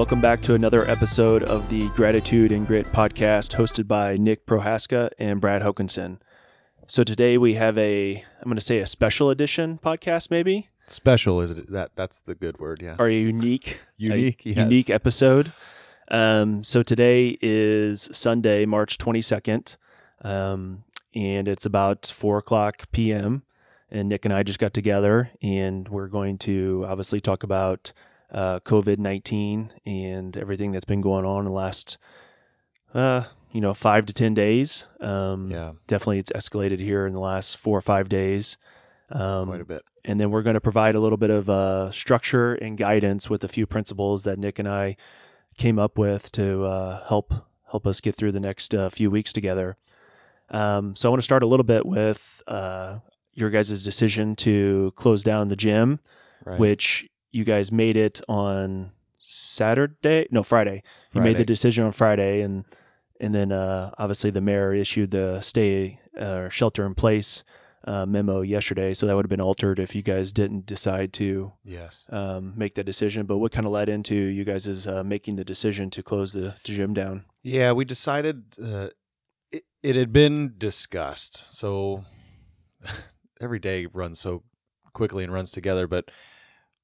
welcome back to another episode of the Gratitude and Grit podcast hosted by Nick Prohaska and Brad Hokinson. So today we have a, I'm going to say a special edition podcast, maybe, Special is it? That that's the good word. Yeah. or a unique, a Unique. yes. unique episode. Um, so today is Sunday, March 22nd, um, and it's about 4 o'clock p.m. And Nick and I just got together, and we're going to obviously talk about uh, COVID 19 and everything that's been going on in the last, uh, you know, five to 10 days. Um, Yeah. Definitely, it's escalated here in the last four or five days. Um, Quite a bit. and then we're going to provide a little bit of uh, structure and guidance with a few principles that Nick and I came up with to uh, help help us get through the next uh, few weeks together. Um, so I want to start a little bit with uh, your guys' decision to close down the gym, Right. which you guys made it on Saturday, no Friday. You made the decision on Friday, and and then uh, obviously the mayor issued the stay uh, shelter in place uh, memo yesterday, so that would have been altered if you guys didn't decide to Yes. um, make that decision. But what kind of led into you guys' uh, making the decision to close the, the gym down? Yeah, we decided uh, it, it had been discussed. So every day runs so quickly and runs together. But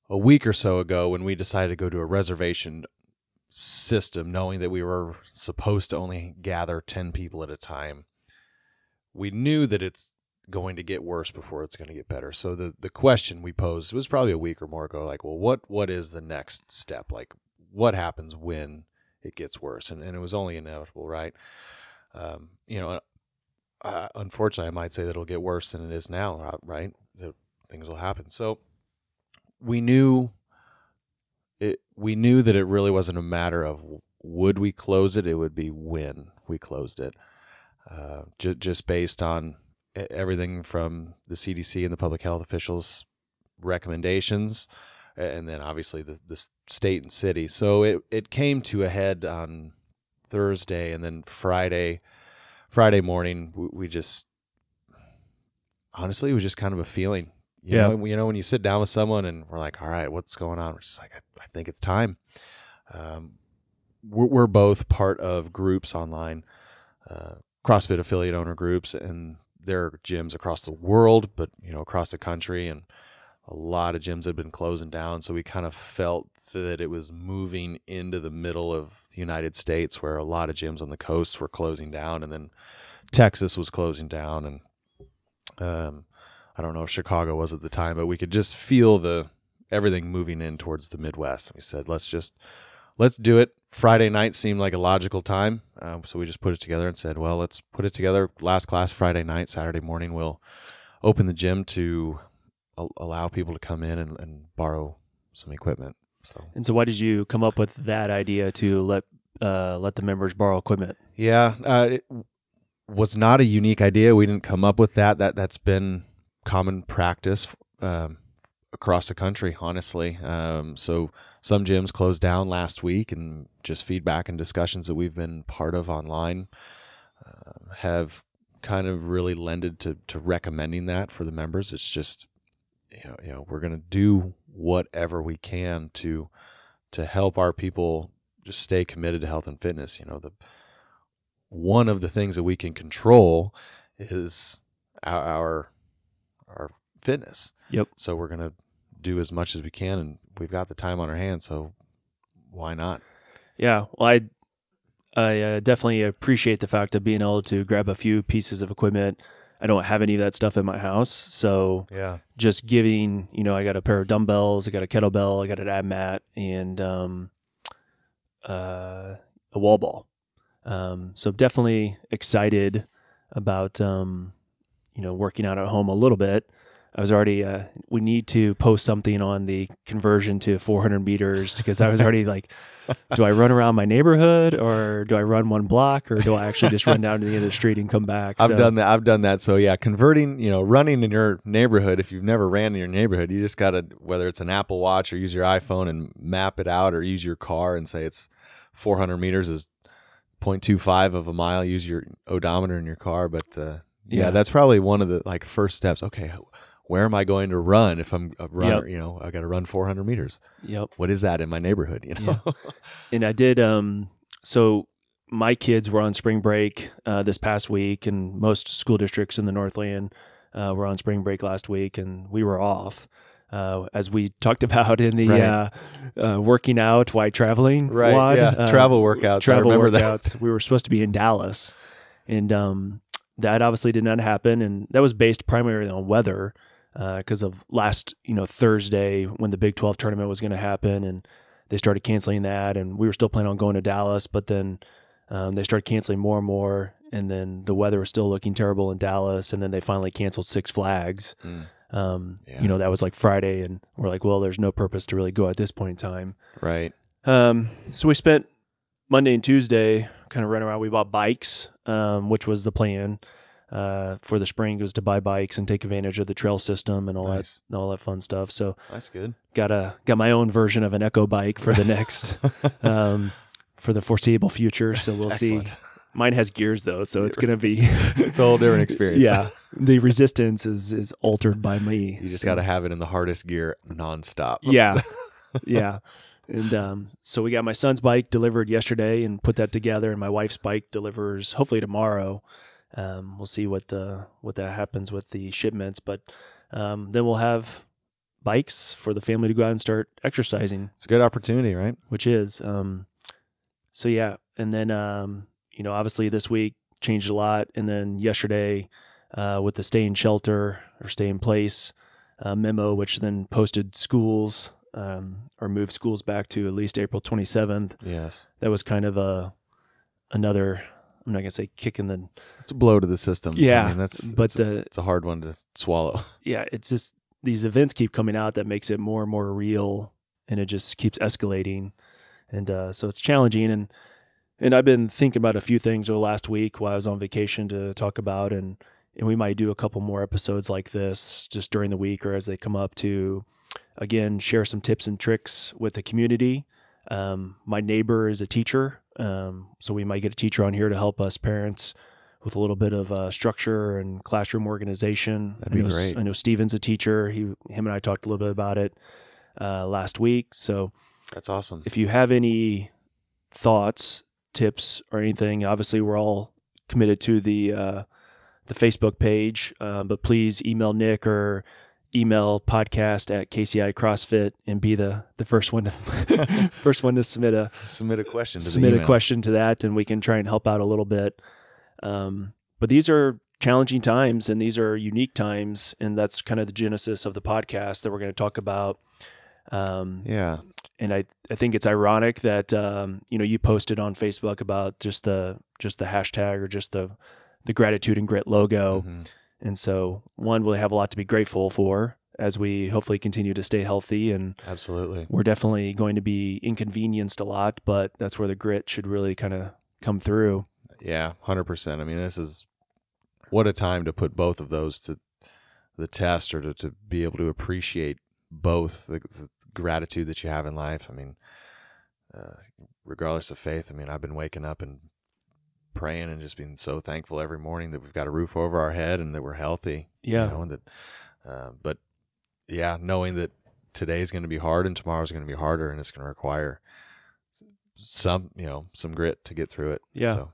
a week or so ago, when we decided to go to a reservation system, knowing that we were supposed to only gather 10 people at a time, we knew that it's going to get worse before it's going to get better. So the, the question we posed was probably a week or more ago, like, well, what, what is the next step? Like, what happens when it gets worse? And, and it was only inevitable, right? Um, you know, uh, unfortunately, I might say that it'll get worse than it is now, right? That things will happen. So we knew it. We knew that it really wasn't a matter of would we close it; it would be when we closed it. Uh, ju- just based on everything from the CDC and the public health officials' recommendations, and then obviously the, the state and city. So it, it came to a head on Thursday, and then Friday. Friday morning, we, we just honestly, it was just kind of a feeling. You Yeah. know, you know, when you sit down with someone and we're like, "All right, what's going on?" We're just like, "I, I think it's time." Um, we're, we're both part of groups online, uh, CrossFit affiliate owner groups, and there are gyms across the world, but you know, across the country, and a lot of gyms have been closing down. So we kind of felt that it was moving into the middle of the United States, where a lot of gyms on the coast were closing down, and then Texas was closing down, and um, I don't know if Chicago was at the time, but we could just feel the everything moving in towards the Midwest. And we said, let's just let's do it. Friday night seemed like a logical time, um, so we just put it together and said, well, let's put it together. Last class Friday night, Saturday morning we'll open the gym to a- allow people to come in and, and borrow some equipment. So And so, why did you come up with that idea to let uh, let the members borrow equipment? Yeah, uh, it was not a unique idea. We didn't come up with that. That that's been common practice um, across the country, honestly. Um, so some gyms closed down last week, and just feedback and discussions that we've been part of online uh, have kind of really lended to to recommending that for the members. It's just you know, you know we're going to do whatever we can to to help our people just stay committed to health and fitness. You know, the one of the things that we can control is our our, our fitness. Yep. So we're going to do as much as we can, and we've got the time on our hands. So why not? Yeah, well, I I uh, definitely appreciate the fact of being able to grab a few pieces of equipment. I don't have any of that stuff in my house, so Yeah. just giving, you know, I got a pair of dumbbells, I got a kettlebell, I got an ab mat, and um, uh, a wall ball. Um, so definitely excited about, um, you know, working out at home a little bit. I was already, uh, we need to post something on the conversion to 400 meters because I was already like, do I run around my neighborhood or do I run one block or do I actually just run down to the end of the street and come back? I've So- done that. I've done that. So yeah, converting, you know, running in your neighborhood. If you've never ran in your neighborhood, you just gotta whether it's an Apple Watch or use your iPhone and map it out, or use your car and say it's 400 meters is 0.25 of a mile. Use your odometer in your car. But uh, yeah, Yeah. that's probably one of the like first steps. Okay, where am I going to run if I'm a runner? You know, I got to run 400 meters. Yep. What is that in my neighborhood? You know. And I did. Um, so my kids were on spring break uh, this past week, and most school districts in the Northland uh, were on spring break last week, and we were off. Uh, as we talked about in the Right. uh, uh, working out while traveling, Right, WOD, yeah. uh, Travel workouts, travel remember that. workouts. we were supposed to be in Dallas, and um, that obviously did not happen, and that was based primarily on weather because of last you know Thursday when the Big 12 tournament was going to happen, and they started canceling that, and we were still planning on going to Dallas, but then um, they started canceling more and more, and then the weather was still looking terrible in Dallas, and then they finally canceled Six Flags. Mm, Um, Yeah. You know that was like Friday, and we're like, well, there's no purpose to really go at this point in time. right. Um, so we spent Monday and Tuesday kind of running around. We bought bikes, um, which was the plan uh, for the spring was to buy bikes and take advantage of the trail system and all Nice. that all that fun stuff. So That's good. got a got my own version of an Echo bike for the next um, for the foreseeable future. So we'll see. Mine has gears though, so it's gonna be It's a whole different experience. Yeah, the resistance is is altered by me. You just so- got to have it in the hardest gear nonstop. yeah yeah and um, so we got my son's bike delivered yesterday and put that together and my wife's bike delivers hopefully tomorrow um, we'll see what uh, what that happens with the shipments but um, then we'll have bikes for the family to go out and start exercising It's a good opportunity, right? which is um, so yeah and then um, you know obviously this week changed a lot and then yesterday uh, with the stay in shelter or stay in place uh, memo which then posted schools um, or move schools back to at least april 27th Yes. that was kind of a another i'm not going to say kick in the It's a blow to the system. Yeah, I mean, that's but it's a, the it's a hard one to swallow. yeah, it's just these events keep coming out that makes it more and more real, and it just keeps escalating, and uh, so it's challenging. And and I've been thinking about a few things over the last week while I was on vacation to talk about, and and we might do a couple more episodes like this just during the week or as they come up to, again, share some tips and tricks with the community. Um, my neighbor is a teacher, um, so we might get a teacher on here to help us parents with a little bit of uh, structure and classroom organization. That'd I be know, great. I know Steven's a teacher. He, him and I talked a little bit about it uh, last week. So That's awesome. if you have any thoughts, tips, or anything, obviously we're all committed to the uh, the Facebook page, uh, but please email Nick or email podcast at KCI CrossFit and be the the first one to first one to submit a Submit a question to submit a question to that, and we can try and help out a little bit. Um, but these are challenging times, and these are unique times, and that's kind of the genesis of the podcast that we're going to talk about. Um, Yeah. and I, I think it's ironic that um, you know you posted on Facebook about just the just the hashtag or just the the gratitude and grit logo, Mhm. And so one we'll have a lot to be grateful for as we hopefully continue to stay healthy and Absolutely. we're definitely going to be inconvenienced a lot, but that's where the grit should really kind of come through. Yeah, hundred percent. I mean, this is what a time to put both of those to the test, or to, to be able to appreciate both the, the gratitude that you have in life. I mean, uh, regardless of faith. I mean, I've been waking up and praying and just being so thankful every morning that we've got a roof over our head and that we're healthy. Yeah. You know, and that, uh, but yeah, knowing that today's going to be hard and tomorrow's going to be harder, and it's going to require some, you know, some grit to get through it. Yeah. So,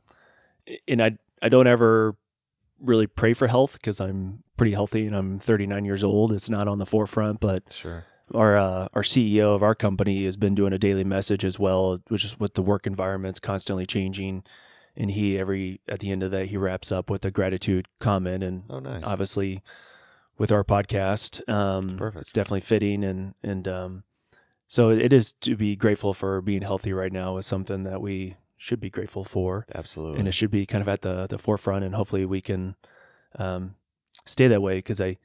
And I I don't ever really pray for health because I'm pretty healthy and I'm 39 years old. It's not on the forefront, but sure. our uh, our CEO of our company has been doing a daily message as well, which is with the work environment's constantly changing. And he every at the end of that he wraps up with a gratitude comment and Oh, nice. obviously with our podcast. Um, perfect. It's definitely fitting, and and um, so it is to be grateful for being healthy right now is something that we should be grateful for, Absolutely. and it should be kind of at the the forefront, and hopefully we can um, stay that way because I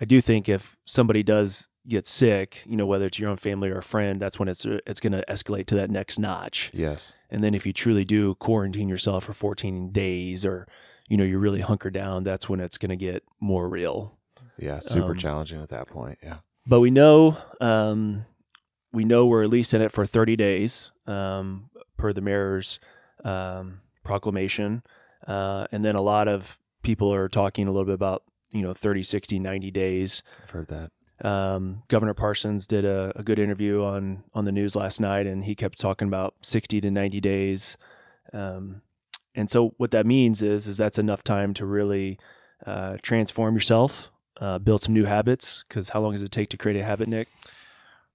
I do think if somebody does get sick, you know, whether it's your own family or a friend, that's when it's it's going to escalate to that next notch. yes. And then if you truly do quarantine yourself for 14 days or you know, you really hunker down, that's when it's going to get more real. Yeah. Super Um, challenging at that point. Yeah. But we know um, we know we're at least in it for 30 days um, per the mayor's um, proclamation. Uh, and then a lot of people are talking a little bit about you know 30, 60, 90 days. I've heard that. Um, Governor Parsons did a, a good interview on on the news last night, and he kept talking about 60 to 90 days. Um, and so what that means is is that's enough time to really uh, transform yourself, uh, build some new habits. Because how long does it take to create a habit, Nick?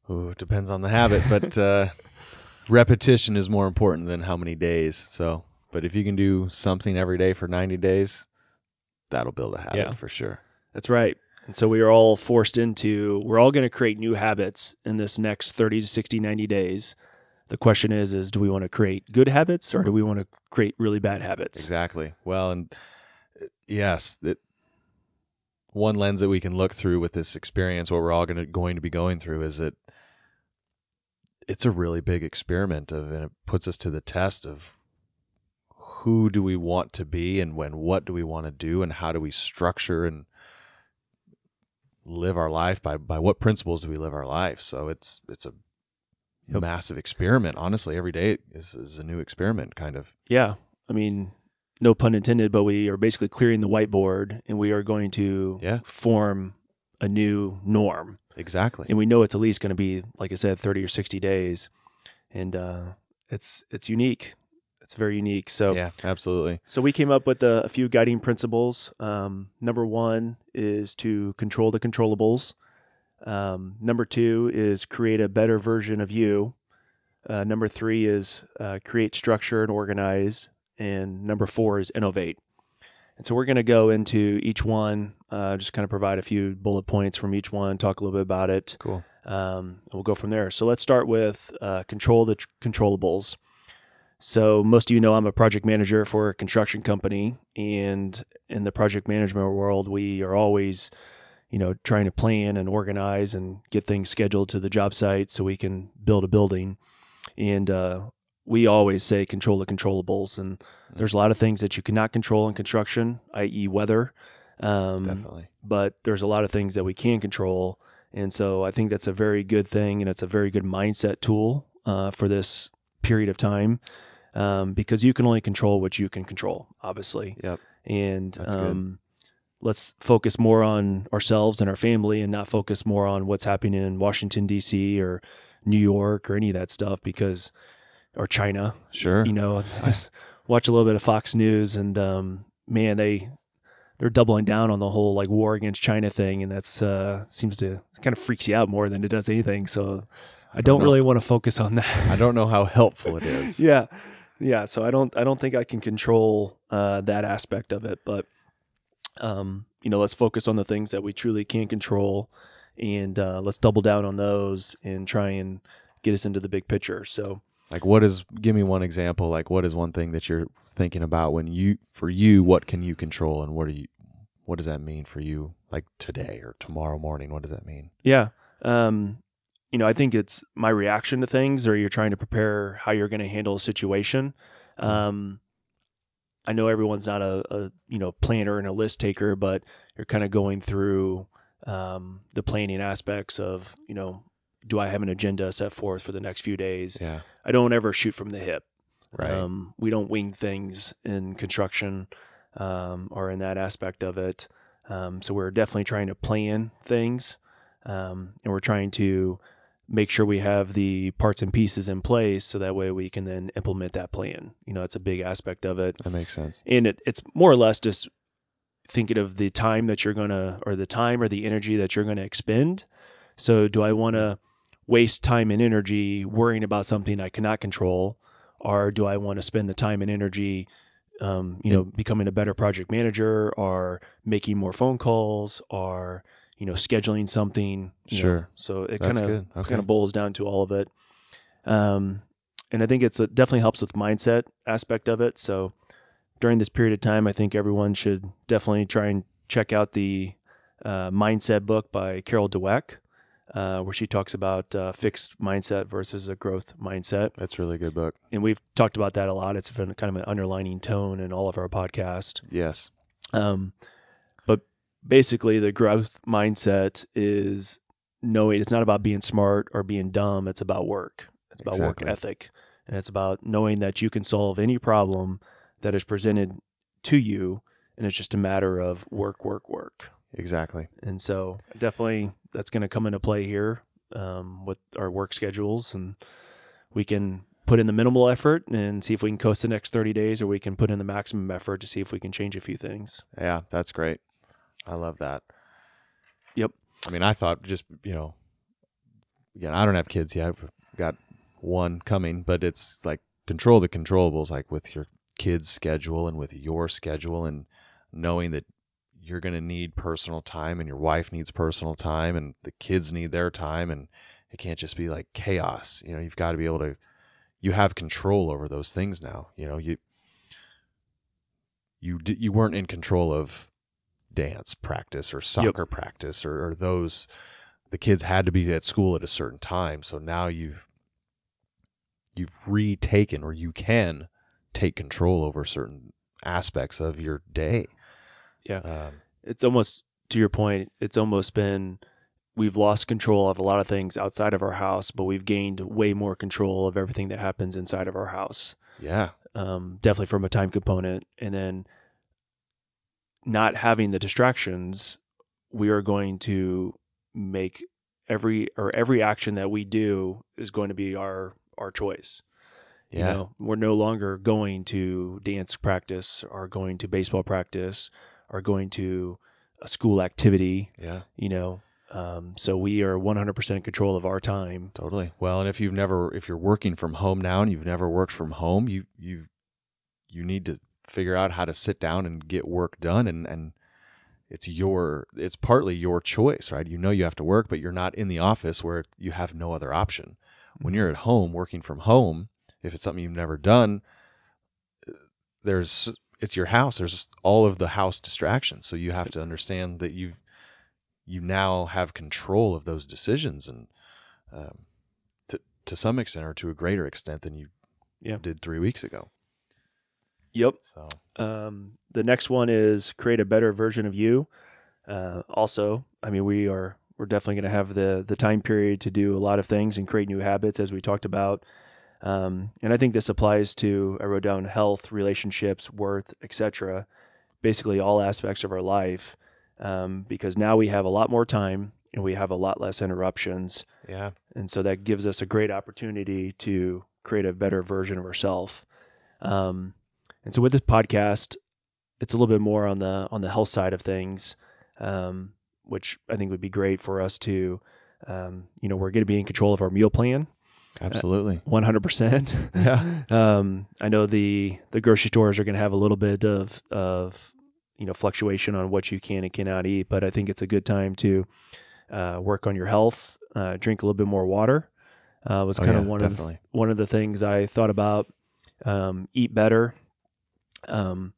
Ooh, it depends on the habit, but uh, repetition is more important than how many days. So, but if you can do something every day for 90 days, that'll build a habit Yeah. for sure. That's right. And so we are all forced into, we're all going to create new habits in this next 30 to 60, 90 days. The question is, is do we want to create good habits or do we want to create really bad habits? Exactly. Well, and uh, yes, that one lens that we can look through with this experience, what we're all going to going to be going through, is that it's a really big experiment of, and it puts us to the test of who do we want to be, and when what do we want to do, and how do we structure and live our life by by what principles do we live our life? So it's it's a Yep. massive experiment. Honestly, every day is is a new experiment, kind of. Yeah. I mean, no pun intended, but we are basically clearing the whiteboard and we are going to Yeah. form a new norm. Exactly. And we know it's at least going to be, like I said, 30 or 60 days. And uh, it's it's unique. It's very unique. So Yeah, absolutely. So we came up with a, a few guiding principles. Um, number one is to control the controllables. Um, number two is create a better version of you. Uh, number three is uh, create structure and organized. And number four is innovate. And so we're going to go into each one, uh, just kind of provide a few bullet points from each one, talk a little bit about it. Cool. Um, and we'll go from there. So let's start with uh, control the tr- controllables. So most of you know I'm a project manager for a construction company, and in the project management world, we are always, you know, trying to plan and organize and get things scheduled to the job site so we can build a building. And uh, we always say control the controllables, and there's a lot of things that you cannot control in construction, i.e., weather. Um, Definitely. but there's a lot of things that we can control. And so I think that's a very good thing, and it's a very good mindset tool uh, for this period of time um, because you can only control what you can control, obviously. Yep. And um, let's focus more on ourselves and our family and not focus more on what's happening in Washington, D.C. or New York or any of that stuff because, or China, Sure. you know, I watch a little bit of Fox News, and um, man, they they're doubling down on the whole like war against China thing, and that's uh, seems to kind of freaks you out more than it does anything. So I don't know. really want to focus on that. I don't know how helpful it is. yeah, yeah. So I don't I don't think I can control uh, that aspect of it, but um, you know, let's focus on the things that we truly can control, and uh, let's double down on those and try and get us into the big picture. So. Like, what is? Give me one example. Like, what is one thing that you're thinking about when you, for you, what can you control, and what are you, what does that mean for you? Like today or tomorrow morning, what does that mean? Yeah. Um, you know, I think it's my reaction to things, or you're trying to prepare how you're going to handle a situation. Um, I know everyone's not a, a you know planner and a list taker, but you're kind of going through um, the planning aspects of you know, do I have an agenda set forth for the next few days? Yeah. I don't ever shoot from the hip. Right. Um, we don't wing things in construction um, or in that aspect of it. Um, so we're definitely trying to plan things, um, and we're trying to make sure we have the parts and pieces in place so that way we can then implement that plan. You know, it's a big aspect of it, that makes sense. and it, it's more or less just thinking of the time that you're gonna or the time or the energy that you're gonna expend. So do I want to waste time and energy worrying about something I cannot control, or do I want to spend the time and energy, um, you know, becoming a better project manager, or making more phone calls, or you know, scheduling something? you know? Sure. So it kind of. Okay. kind of boils down to all of it. Um, and I think it's it definitely helps with mindset aspect of it. So during this period of time, I think everyone should definitely try and check out the uh, mindset book by Carol Dweck, uh, where she talks about uh, fixed mindset versus a growth mindset. That's a really good book. And we've talked about that a lot. It's been kind of an underlining tone in all of our podcast. Yes. Um, basically, the growth mindset is knowing it's not about being smart or being dumb. It's about work. It's about Exactly. work ethic, and it's about knowing that you can solve any problem that is presented to you, and it's just a matter of work, work, work. Exactly. And so definitely that's going to come into play here um, with our work schedules, and we can put in the minimal effort and see if we can coast the next 30 days, or we can put in the maximum effort to see if we can change a few things. Yeah, that's great. I love that. Yep. I mean, I thought just you know, again, I don't have kids yet. I've got one coming, but it's like control the controllables, like with your kids' schedule and with your schedule, and knowing that you're going to need personal time and your wife needs personal time and the kids need their time and it can't just be like chaos you know you've got to be able to you have control over those things now you know you you you weren't in control of dance practice or soccer practice or, or those the kids had to be at school at a certain time so now you've you've retaken or you can take control over certain aspects of your day Yeah. um, It's almost to your point. It's almost been we've lost control of a lot of things outside of our house, but we've gained way more control of everything that happens inside of our house. yeah um, definitely from a time component, and then not having the distractions, we are going to make every or every action that we do is going to be our our choice. yeah You know, we're no longer going to dance practice or going to baseball practice or going to a school activity. yeah You know, um, so we are 100% control of our time. Totally. Well, and if you've never, if you're working from home now and you've never worked from home, you you you need to figure out how to sit down and get work done, and and it's your, it's partly your choice, right? You know you have to work, but you're not in the office where you have no other option. When you're at home working from home, if it's something you've never done, there's it's your house. There's all of the house distractions, so you have to understand that you you now have control of those decisions and um, to to some extent or to a greater extent than you Yeah. did three weeks ago. Yep. So Um, the next one is create a better version of you. Uh, also, I mean, we are we're definitely going to have the the time period to do a lot of things and create new habits, as we talked about. Um, and I think this applies to I wrote down health, relationships, worth, etc. Basically, all aspects of our life, um, because now we have a lot more time and we have a lot less interruptions, yeah, and so that gives us a great opportunity to create a better version of ourselves. Um, and so with this podcast, it's a little bit more on the on the health side of things, um, which I think would be great for us to, um, you know, we're going to be in control of our meal plan, absolutely. one hundred percent. Yeah. Um, I know the the grocery stores are going to have a little bit of of you know fluctuation on what you can and cannot eat, but I think it's a good time to uh, work on your health, uh, drink a little bit more water. Uh, was Oh, kind yeah, of one of one of the things I thought about. Um, eat better. Um,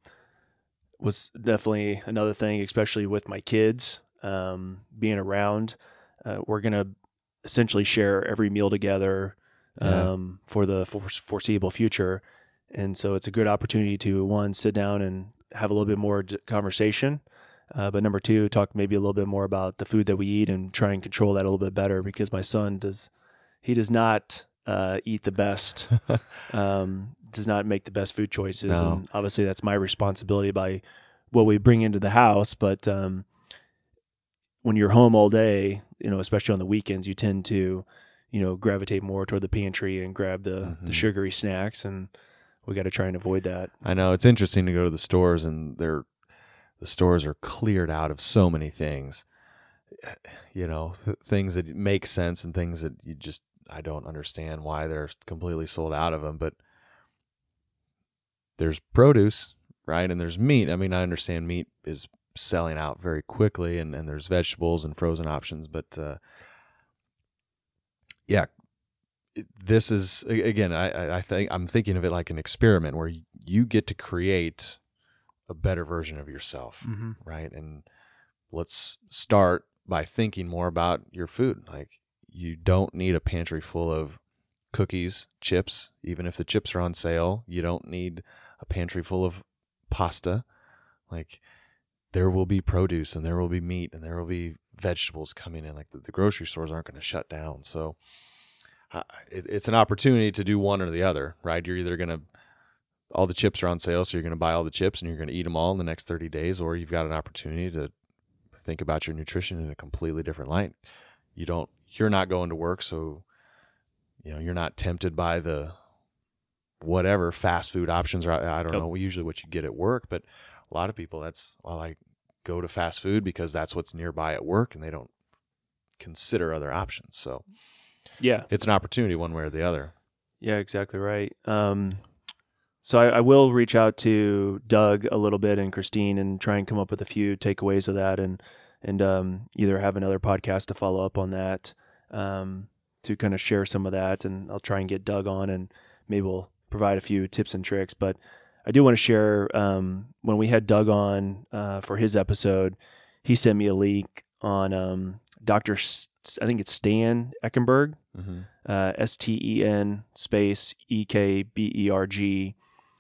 was definitely another thing, especially with my kids um, being around. Uh, we're gonna essentially share every meal together Yeah. um, for the fore- foreseeable future, and so it's a good opportunity to one sit down and have a little bit more d- conversation. Uh, but number two, talk maybe a little bit more about the food that we eat and try and control that a little bit better because my son does he does not uh, eat the best um, does not make the best food choices. No. And obviously, that's my responsibility by what we bring into the house. But um, when you're home all day, you know, especially on the weekends, you tend to, you know, gravitate more toward the pantry and grab the, the Mhm. sugary snacks. And we got to try and avoid that. I know it's interesting to go to the stores and they're the stores are cleared out of so many things. You know, th- things that make sense and things that you just I don't understand why they're completely sold out of them, but there's produce, right? And there's meat. I mean, I understand meat is selling out very quickly and, and there's vegetables and frozen options, but uh yeah, this is again I, I- think i'm thinking of it like an experiment where you get to create a better version of yourself Mm-hmm. right and let's start by thinking more about your food like you don't need a pantry full of cookies chips even if the chips are on sale you don't need a pantry full of pasta like there will be produce and there will be meat and there will be vegetables coming in like the, the grocery stores aren't going to shut down so uh, it, it's an opportunity to do one or the other, right? You're either going to all the chips are on sale, so you're going to buy all the chips and you're going to eat them all in the next 30 days, or you've got an opportunity to think about your nutrition in a completely different light. You don't you're not going to work so you know, you're not tempted by the whatever fast food options are. I, don't Yep. know usually what you get at work, but a lot of people that's well I go to fast food because that's what's nearby at work and they don't consider other options. So Yeah. it's an opportunity one way or the other. Yeah, exactly right. Um, so I, I will reach out to Doug a little bit and Christine and try and come up with a few takeaways of that and and um, either have another podcast to follow up on that um, to kind of share some of that and I'll try and get Doug on and maybe we'll provide a few tips and tricks. But I do want to share um, when we had Doug on uh, for his episode, he sent me a link on um, Dr. S- I think it's Stan Eckenberg Mm-hmm. uh, S T E N space E K B E R G,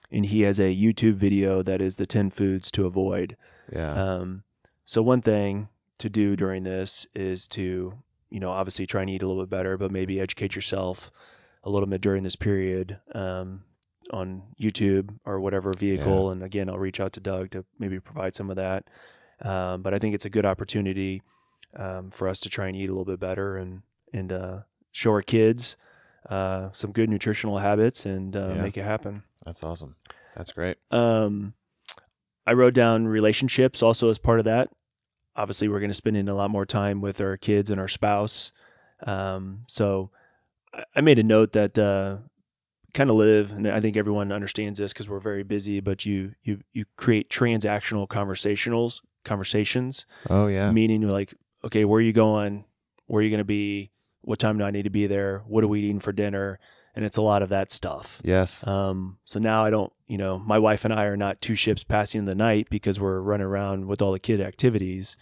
and he has a YouTube video that is the 10 foods to avoid. Yeah. Um, so, one thing to do during this is to, you know, obviously try and eat a little bit better, but maybe educate yourself a little bit during this period um, on YouTube or whatever vehicle. And again, I'll reach out to Doug to maybe provide some of that. Um, but I think it's a good opportunity um, for us to try and eat a little bit better and and uh, show our kids uh, some good nutritional habits and uh, Yeah. make it happen. That's awesome. That's great. Um, I wrote down relationships also as part of that. Obviously, we're going to spend in a lot more time with our kids and our spouse. Um, so I- made a note that uh, kind of live, and I think everyone understands this because we're very busy. But you you you create transactional conversationals conversations Oh yeah. meaning like okay where are you going where are you going to be what time do i need to be there what are we eating for dinner and it's a lot of that stuff yes. um, so now i don't you know my wife and i are not two ships passing the night because we're running around with all the kid activities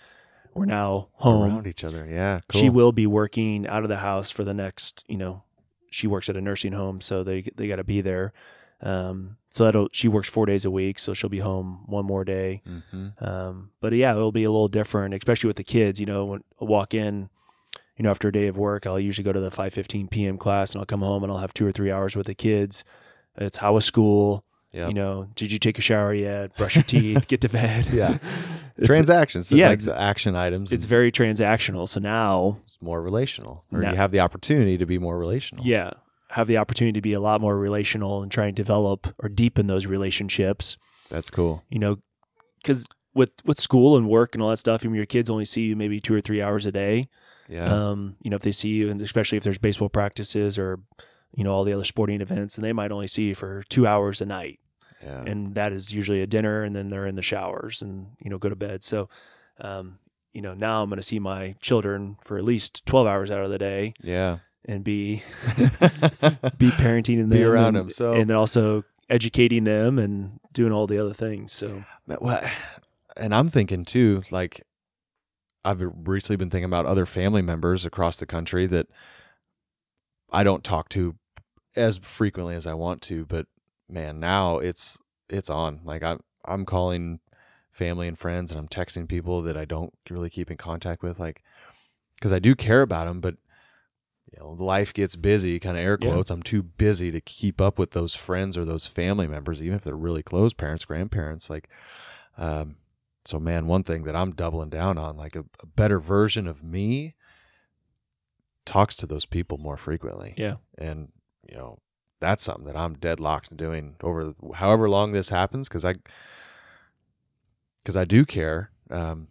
we're now home Around each other. Yeah. Cool. she will be working out of the house for the next you know she works at a nursing home so they they got to be there um, so that'll she works four days a week so she'll be home one more day Mm-hmm. um, but yeah, it'll be a little different, especially with the kids. You know, when I walk in, you know, after a day of work, I'll usually go to the 5:15 p.m. class, and I'll come home and I'll have two or three hours with the kids. It's how was school? Yeah. You know, did you take a shower yet? Brush your teeth, get to bed. Yeah. it's, Transactions. yeah, Like action items. it's very transactional. So now, it's more relational, or Now- you have the opportunity to be more relational. yeah, have the opportunity to be a lot more relational and try and develop or deepen those relationships. That's cool. you know, because with with school and work and all that stuff, I mean, your kids only see you maybe two or three hours a day. Yeah. Um, you know, if they see you, and especially if there's baseball practices or, you know, all the other sporting events, and they might only see you for two hours a night, yeah. and that is usually a dinner, and then they're in the showers and you know go to bed. So, um, you know, now I'm going to see my children for at least 12 hours out of the day yeah. and be be parenting and Be around and, them, so- and then also educating them and doing all the other things. So what- and I'm thinking too, like I've recently been thinking about other family members across the country that I don't talk to as frequently as I want to, but man, now it's it's on. Like I'm I'm calling family and friends and I'm texting people that I don't really keep in contact with like cuz I do care about them, but you know, life gets busy, kind of air Yeah. quotes. I'm too busy to keep up with those friends or those family members, even if they're really close parents, grandparents. Like, um, so man, one thing that I'm doubling down on, like a, a better version of me, talks to those people more frequently. yeah, And you know, that's something that I'm deadlocked doing over however long this happens, because I, because I do care. Um,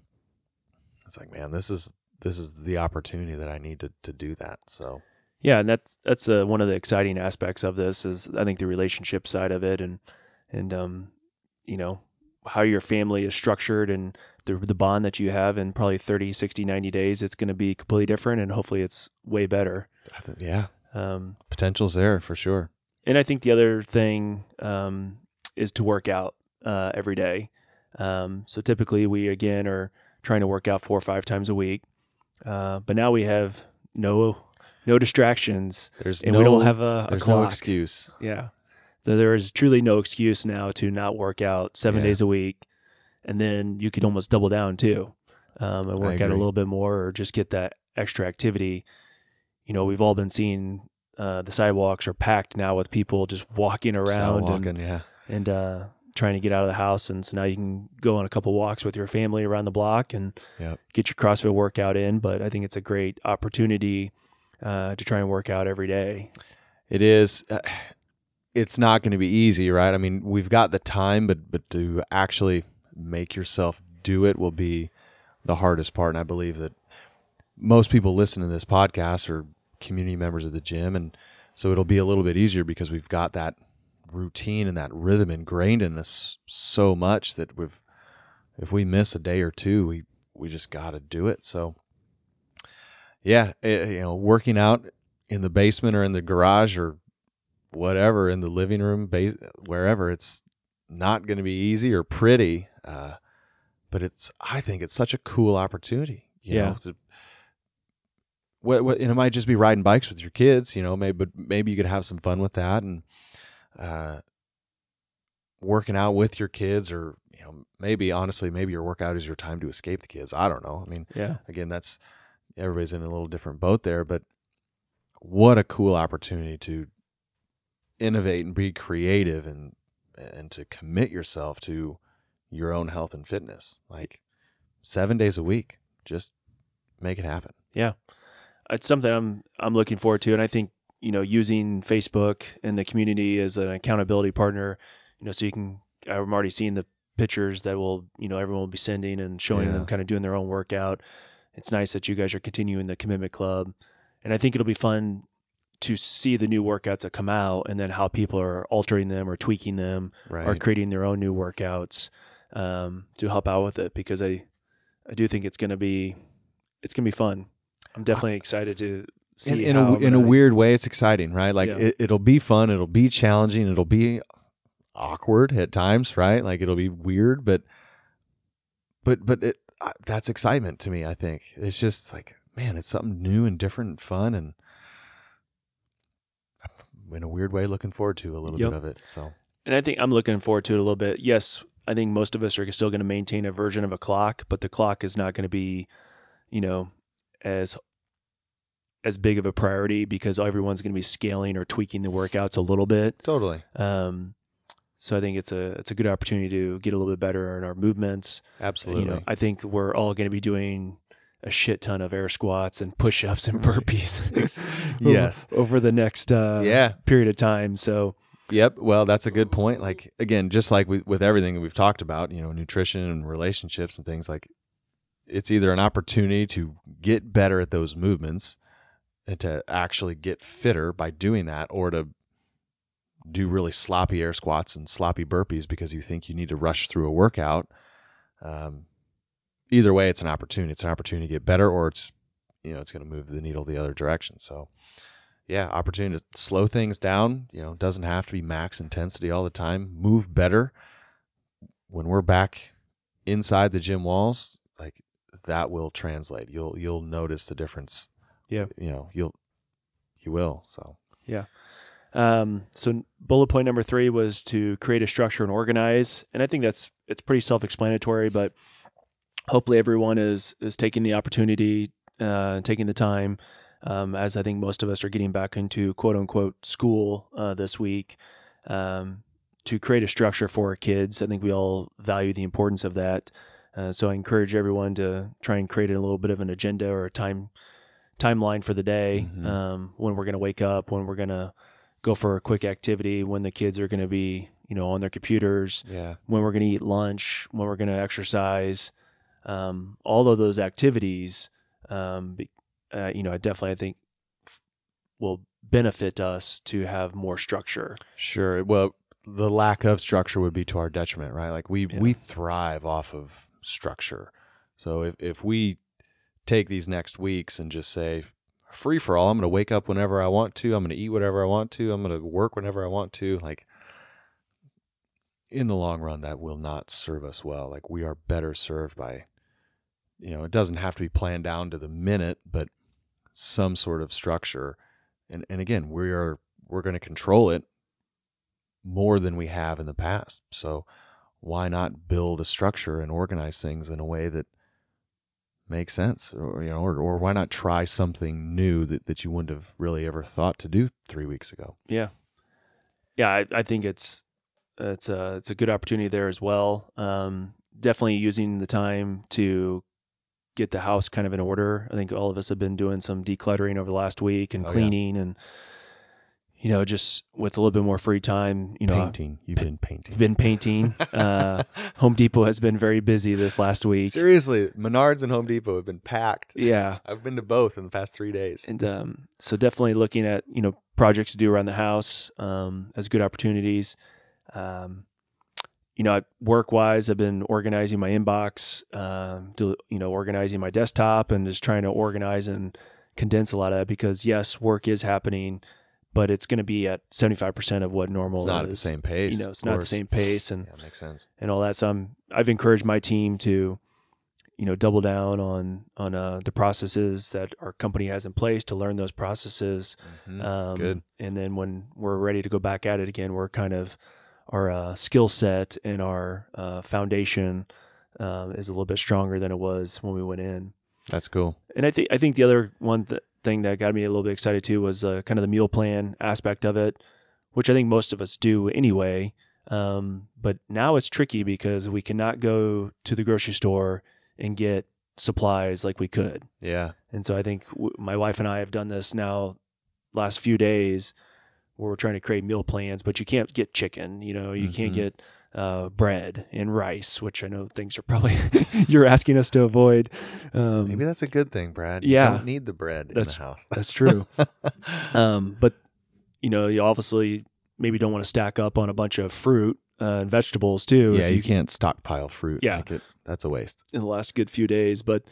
it's like, man, this is this is the opportunity that I need to to do that. So Yeah, and that's that's uh, one of the exciting aspects of this is I think the relationship side of it, and and um, you know how your family is structured and the the bond that you have in probably 30, 60, 90 days, it's going to be completely different, and hopefully it's way better. I think, yeah, Um, potential's there for sure. and I think the other thing um, is to work out uh, every day. Um, so typically we again are trying to work out four or five times a week, uh, but now we have no no distractions, There's and no we don't have a, a there's no excuse. Yeah. So there is truly no excuse now to not work out seven Yeah. days a week. And then you could almost double down too um, and work out a little bit more or just get that extra activity. You know, we've all been seeing uh, the sidewalks are packed now with people just walking around walking, and, yeah. and uh, trying to get out of the house, and so now you can go on a couple walks with your family around the block and Yep. get your CrossFit workout in. But I think it's a great opportunity uh, to try and work out every day. It is. Uh, it's not going to be easy, right? I mean, we've got the time, but but to actually make yourself do it will be the hardest part. And I believe that most people listening to this podcast are community members of the gym, and so it'll be a little bit easier because we've got that routine and that rhythm ingrained in us so much that we've if we miss a day or two, we we just got to do it. So yeah, eh, you know, working out in the basement or in the garage or whatever in the living room, base, wherever, it's not going to be easy or pretty. Uh, but it's I think it's such a cool opportunity. You Yeah. Know, to, what, what, and it might just be riding bikes with your kids, you know, maybe but maybe you could have some fun with that and uh, working out with your kids or you know maybe honestly maybe your workout is your time to escape the kids. I don't know. I mean, Yeah. again, that's everybody's in a little different boat there, but what a cool opportunity to innovate and be creative and and to commit yourself to your own health and fitness. Like 7 days a week. Just make it happen. It's something I'm I'm looking forward to, and I think you know using Facebook and the community as an accountability partner, you know, so you can I'm already seeing the pictures that will you know everyone will be sending and showing Yeah. them kind of doing their own workout. It's nice that you guys are continuing the commitment club, and I think it'll be fun to see the new workouts that come out and then how people are altering them or tweaking them Right. or creating their own new workouts um, to help out with it because I I do think it's gonna be it's gonna be fun. I'm definitely excited to see in, in a in a weird way it's exciting, right? Like Yeah. it, it'll be fun, it'll be challenging, it'll be awkward at times, right? Like it'll be weird, but but but it uh, that's excitement to me, I think. It's just like, man, it's something new and different and fun and in a weird way looking forward to a little Yep. bit of it. So, and I think I'm looking forward to it a little bit. Yes, I think most of us are still going to maintain a version of a clock, but the clock is not going to be, you know, as as big of a priority because everyone's going to be scaling or tweaking the workouts a little bit. totally. Um, so I think it's a it's a good opportunity to get a little bit better in our movements. Absolutely. You know, I think we're all going to be doing a shit ton of air squats and push-ups and burpees. Yes. over the next uh, yeah. period of time. So Yep. Well, that's a good point. Like again, just like with, with everything that we've talked about, you know, nutrition and relationships and things like it's either an opportunity to get better at those movements to actually get fitter by doing that or to do really sloppy air squats and sloppy burpees because you think you need to rush through a workout. Um, either way, it's an opportunity. It's an opportunity to get better or it's, you know, it's going to move the needle the other direction. So, yeah, opportunity to slow things down. You know, doesn't have to be max intensity all the time. Move better. When we're back inside the gym walls, like that will translate. You'll you'll notice the difference. Yeah. You know, you'll you will. So yeah. Um, so bullet point number three was to create a structure and organize, and I think that's it's pretty self-explanatory. But hopefully, everyone is is taking the opportunity, uh, taking the time, um, as I think most of us are getting back into quote unquote school uh, this week, um, to create a structure for our kids. I think we all value the importance of that. Uh, so I encourage everyone to try and create a little bit of an agenda or a time timeline for the day Mhm. um, when we're going to wake up, when we're going to go for a quick activity, when the kids are going to be, you know, on their computers, yeah, when we're going to eat lunch, when we're going to exercise, um, all of those activities, um, uh, you know, I definitely I think f- will benefit us to have more structure. sure. Well, the lack of structure would be to our detriment, right? Like we Yeah. we thrive off of structure. So if if we take these next weeks and just say free for all, I'm going to wake up whenever I want to, I'm going to eat whatever I want to, I'm going to work whenever I want to, like in the long run that will not serve us well. Like we are better served by you know, it doesn't have to be planned down to the minute, but some sort of structure. And and again, we are we're going to control it more than we have in the past. So why not build a structure and organize things in a way that makes sense or you know or, or why not try something new that, that you wouldn't have really ever thought to do three weeks ago Yeah, yeah, I, I think it's it's a it's a good opportunity there as well. Um, definitely using the time to get the house kind of in order. I think all of us have been doing some decluttering over the last week and Oh, yeah. cleaning and you know just with a little bit more free time. You know, painting. You've been painting. Been painting. uh, Home Depot has been very busy this last week. Seriously, Menards and Home Depot have been packed. Yeah, I've been to both in the past three days. and um, so definitely looking at you know projects to do around the house um, as good opportunities. Um, you know, work wise, I've been organizing my inbox, um, do, you know, organizing my desktop, and just trying to organize and condense a lot of that because yes, work is happening, but it's going to be at seventy five percent of what normal is. It's not at the same pace. You know, it's not the same pace, and Yeah, makes sense. and all that. So I'm I've encouraged my team to, you know, double down on on uh, the processes that our company has in place to learn those processes. Mhm. Um, Good. And then when we're ready to go back at it again, we're kind of our uh, skill set and our uh, foundation um, is a little bit stronger than it was when we went in. That's cool. And I think I think the other one th- thing that got me a little bit excited too was uh, kind of the meal plan aspect of it, which I think most of us do anyway. Um, but now it's tricky because we cannot go to the grocery store and get supplies like we could. Yeah. And so I think w- my wife and I have done this now last few days where we're trying to create meal plans, but you can't get chicken, you know, you can't Mhm. get uh, bread and rice, which I know things are probably you're asking us to avoid. Um, Maybe that's a good thing, Brad. yeah. You don't need the bread in the house. that's true. um, but you know, you obviously maybe don't want to stack up on a bunch of fruit uh, and vegetables too. if yeah, you can't stockpile fruit. Yeah. Like it, that's a waste. in the last good few days, but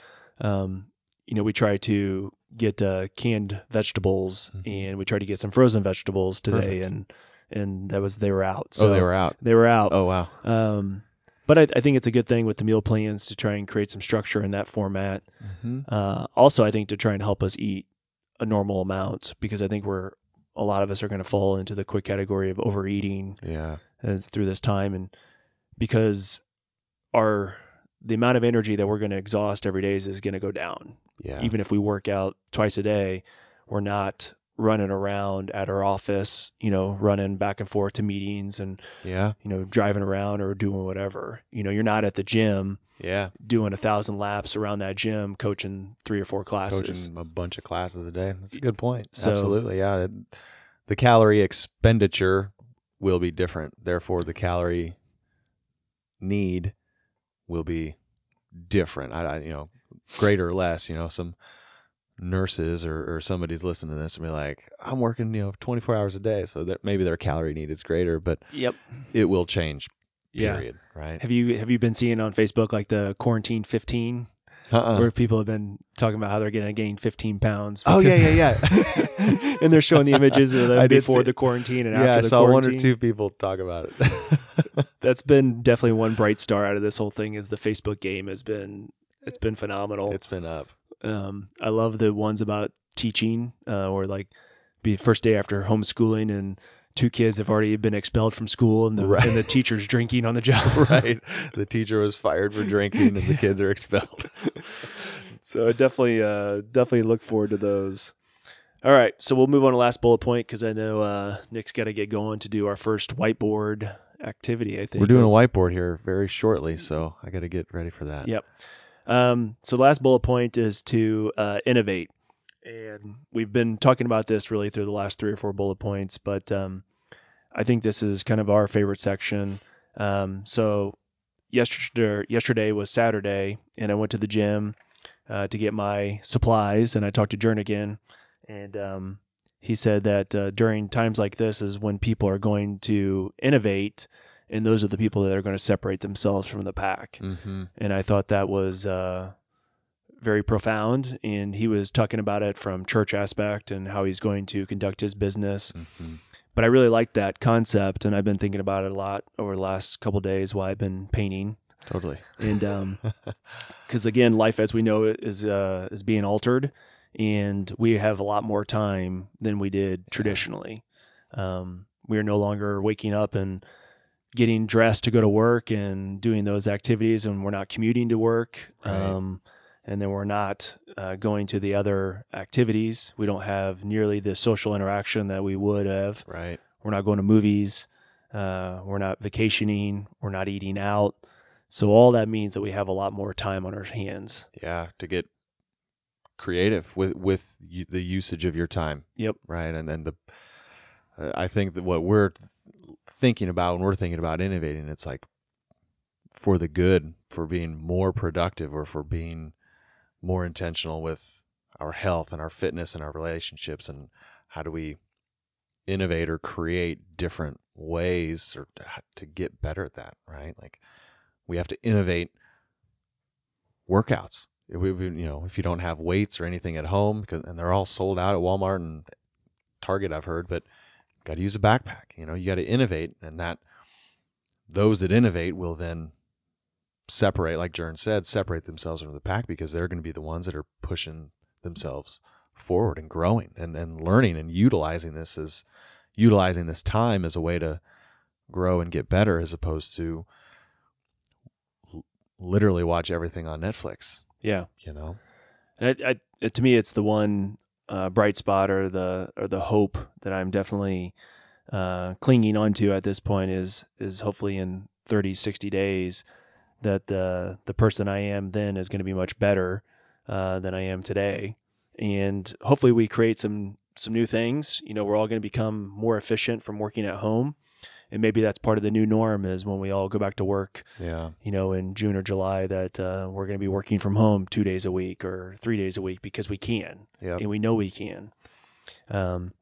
um, you know, we try to get uh, canned vegetables Mhm. and we try to get some frozen vegetables today, Perfect. and and that was they were out. So oh, they were out. they were out. Oh, wow. Um, but I, I think it's a good thing with the meal plans to try and create some structure in that format. hmm Uh, also, I think to try and help us eat a normal amount because I think we're a lot of us are going to fall into the quick category of overeating Yeah. uh, through this time, and because our the amount of energy that we're going to exhaust every day is, is going to go down. Yeah. Even if we work out twice a day, we're not running around at our office, you know, running back and forth to meetings and yeah. you know driving around or doing whatever. You know, you're not at the gym Yeah. doing a thousand laps around that gym, coaching three or four classes. Coaching a bunch of classes a day. That's a good point. So- Absolutely. Yeah. The calorie expenditure will be different. Therefore, the calorie need will be different. I, I you know, greater or less. You know, some nurses or, or somebody's listening to this and be like, I'm working, you know, 24 hours a day, so that maybe their calorie need is greater, but Yep. it will change. Yeah. Period. Right. Have you have you been seeing on Facebook like the quarantine 15, Uh-uh. where people have been talking about how they're going to gain 15 pounds? Oh, yeah, yeah, yeah. and they're showing the images of them I before the quarantine and yeah, I after the saw one or two people talk about it. That's been definitely one bright star out of this whole thing. Is the Facebook game has been it's been phenomenal. it's been up. Um, I love the ones about teaching, uh, or like be first day after homeschooling and two kids have already been expelled from school and the Right. and the teacher's drinking on the job. right. The teacher was fired for drinking, and the kids are expelled. so I definitely uh, definitely look forward to those. All right, so we'll move on to last bullet point because I know uh, Nick's got to get going to do our first whiteboard activity. I think We're doing a whiteboard here very shortly, so I got to get ready for that. Yep. Um, so the last bullet point is to uh, innovate, and we've been talking about this really through the last three or four bullet points, but um, I think this is kind of our favorite section. Um, so yesterday, yesterday was Saturday, and I went to the gym uh, to get my supplies, and I talked to Jernigan, and um, he said that uh, during times like this is when people are going to innovate, and those are the people that are going to separate themselves from the pack Mm-hmm. and I thought that was uh, very profound. And he was talking about it from church aspect and how he's going to conduct his business. Mm-hmm. But I really liked that concept, and I've been thinking about it a lot over the last couple days while I've been painting. Totally. And um, because again, life as we know it is uh, is being altered, and we have a lot more time than we did traditionally. Um, we are no longer waking up and getting dressed to go to work and doing those activities, and we're not commuting to work. Right. Um, and then we're not uh, going to the other activities. We don't have nearly the social interaction that we would have right. we're not going to movies. Uh, we're not vacationing. We're not eating out. So all that means that we have a lot more time on our hands. Yeah, to get creative with with the usage of your time. Yep. Right, and then the uh, I think that what we're thinking about when we're thinking about innovating, it's like for the good, for being more productive, or for being more intentional with our health and our fitness and our relationships, and how do we innovate or create different ways or to, get better at that, right? Like we have to innovate workouts. If we- you know, if you don't have weights or anything at home, because and they're all sold out at Walmart and Target, I've heard, but got to use a backpack. You know, you got to innovate, and that those that innovate will then separate, like Jern said, separate themselves from the pack because they're going to be the ones that are pushing themselves forward and growing and, and learning and utilizing this as utilizing this time as a way to grow and get better as opposed to l- literally watch everything on Netflix, Yeah. you know? And I, I, to me, it's the one uh, bright spot or the or the hope that I'm definitely uh, clinging onto at this point is is hopefully in 30, 60 days that the the person I am then is going to be much better uh, than I am today, and hopefully we create some some new things. You know, we're all going to become more efficient from working at home, and maybe that's part of the new norm is when we all go back to work Yeah. you know, in June or July that uh, we're going to be working from home two days a week or three days a week because we can Yeah. and we know we can. Um,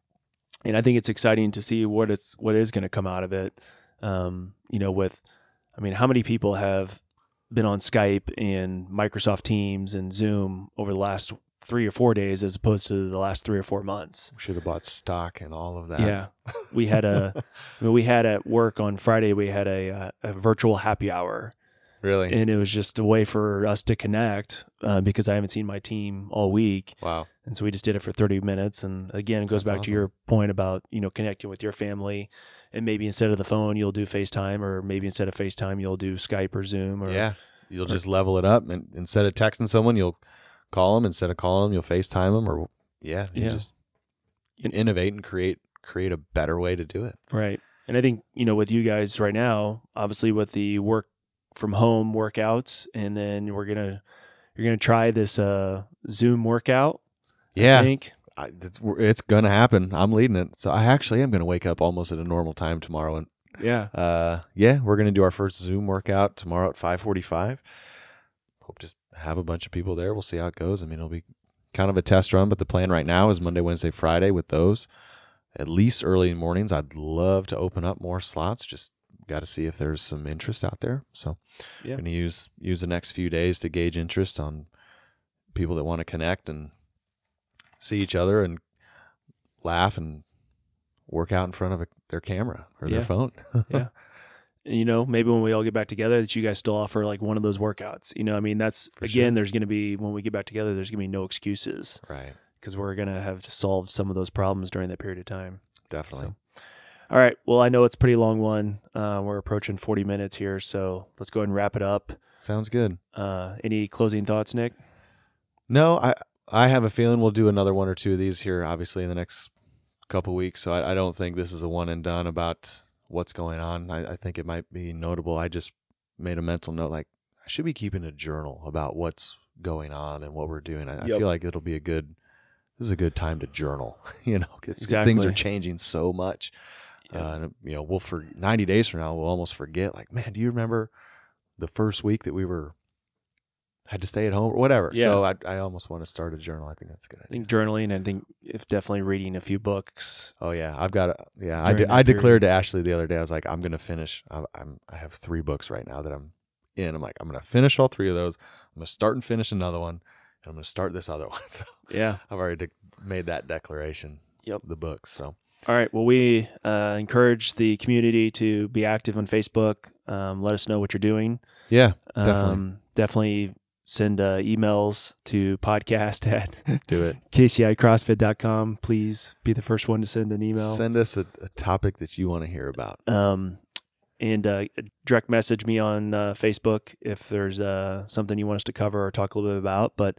and I think it's exciting to see what it's what is going to come out of it. Um, you know, with I mean, how many people have been on Skype and Microsoft Teams and Zoom over the last three or four days as opposed to the last three or four months? We should have bought stock and all of that. Yeah, we had a I mean, we had at work on Friday we had a uh, a virtual happy hour really? and it was just a way for us to connect uh, because I haven't seen my team all week, wow. and so we just did it for 30 minutes. And again, it goes That's back to your point about you know connecting with your family, and maybe instead of the phone you'll do FaceTime, or maybe instead of FaceTime you'll do Skype or Zoom. Or, yeah. You'll or- just level it up and instead of texting someone, you'll call them. Instead of calling them, you'll FaceTime them or yeah, you Yeah. just you innovate and create create a better way to do it. right. And I think you know with you guys right now, obviously with the work from home workouts, and then we're gonna you're gonna try this uh, Zoom workout. I Yeah. think. I, it's, it's gonna happen. I'm leading it. So I actually am gonna wake up almost at a normal time tomorrow and Yeah. Uh, yeah, we're gonna do our first Zoom workout tomorrow at 5:45. To have a bunch of people there. We'll see how it goes. I mean, it'll be kind of a test run, but the plan right now is Monday, Wednesday, Friday with those. At least early mornings. I'd love to open up more slots. Just got to see if there's some interest out there. So, Yeah. gonna use use the next few days to gauge interest on people that want to connect and see each other and laugh and work out in front of a, their camera or Yeah. their phone. Yeah. You know, maybe when we all get back together, that you guys still offer like one of those workouts. You know, I mean, that's For again, sure. there's going to be when we get back together, there's going to be no excuses right. because we're going to have solved some of those problems during that period of time. Definitely. So, all right. Well, I know it's a pretty long one. Uh, we're approaching 40 minutes here, so let's go ahead and wrap it up. Sounds good. Uh, any closing thoughts, Nick? No, I I have a feeling we'll do another one or two of these here, obviously in the next couple weeks. So I, I don't think this is a one and done about what's going on. I, I think it might be notable. I just made a mental note like I should be keeping a journal about what's going on and what we're doing. I, I feel like it'll be a good. This is a good time to journal. You know, 'cause things are changing so much. Yeah. Uh, and, you know, we'll for 90 days from now, we'll almost forget. Like, man, do you remember the first week that we were had to stay at home or whatever? Yeah. So I, I almost want to start a journal. I think that's a good I think journaling. I think if definitely reading a few books. Oh yeah, I've got. A, yeah, I, de- I declared to Ashley the other day. I was like, I'm gonna finish. I'm, I'm I have three books right now that I'm in. I'm like, I'm gonna finish all three of those. I'm gonna start and finish another one, and I'm gonna start this other one. So Yeah. I've already de- made that declaration. Yep. The books. So All right. Well, we uh, encourage the community to be active on Facebook. Um, let us know what you're doing. yeah, Definitely. Um, definitely send uh, emails to podcast at do it. kcicrossfit.com. Please be the first one to send an email. Send us a, a topic that you want to hear about. um, and uh, direct message me on uh, Facebook if there's uh, something you want us to cover or talk a little bit about. But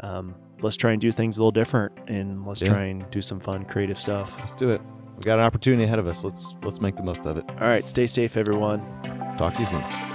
um, let's try and do things a little different and let's Yeah. try and do some fun, creative stuff. Let's do it. we got an opportunity ahead of us. Let's let's make the most of it. All right, stay safe, everyone. Talk to you soon.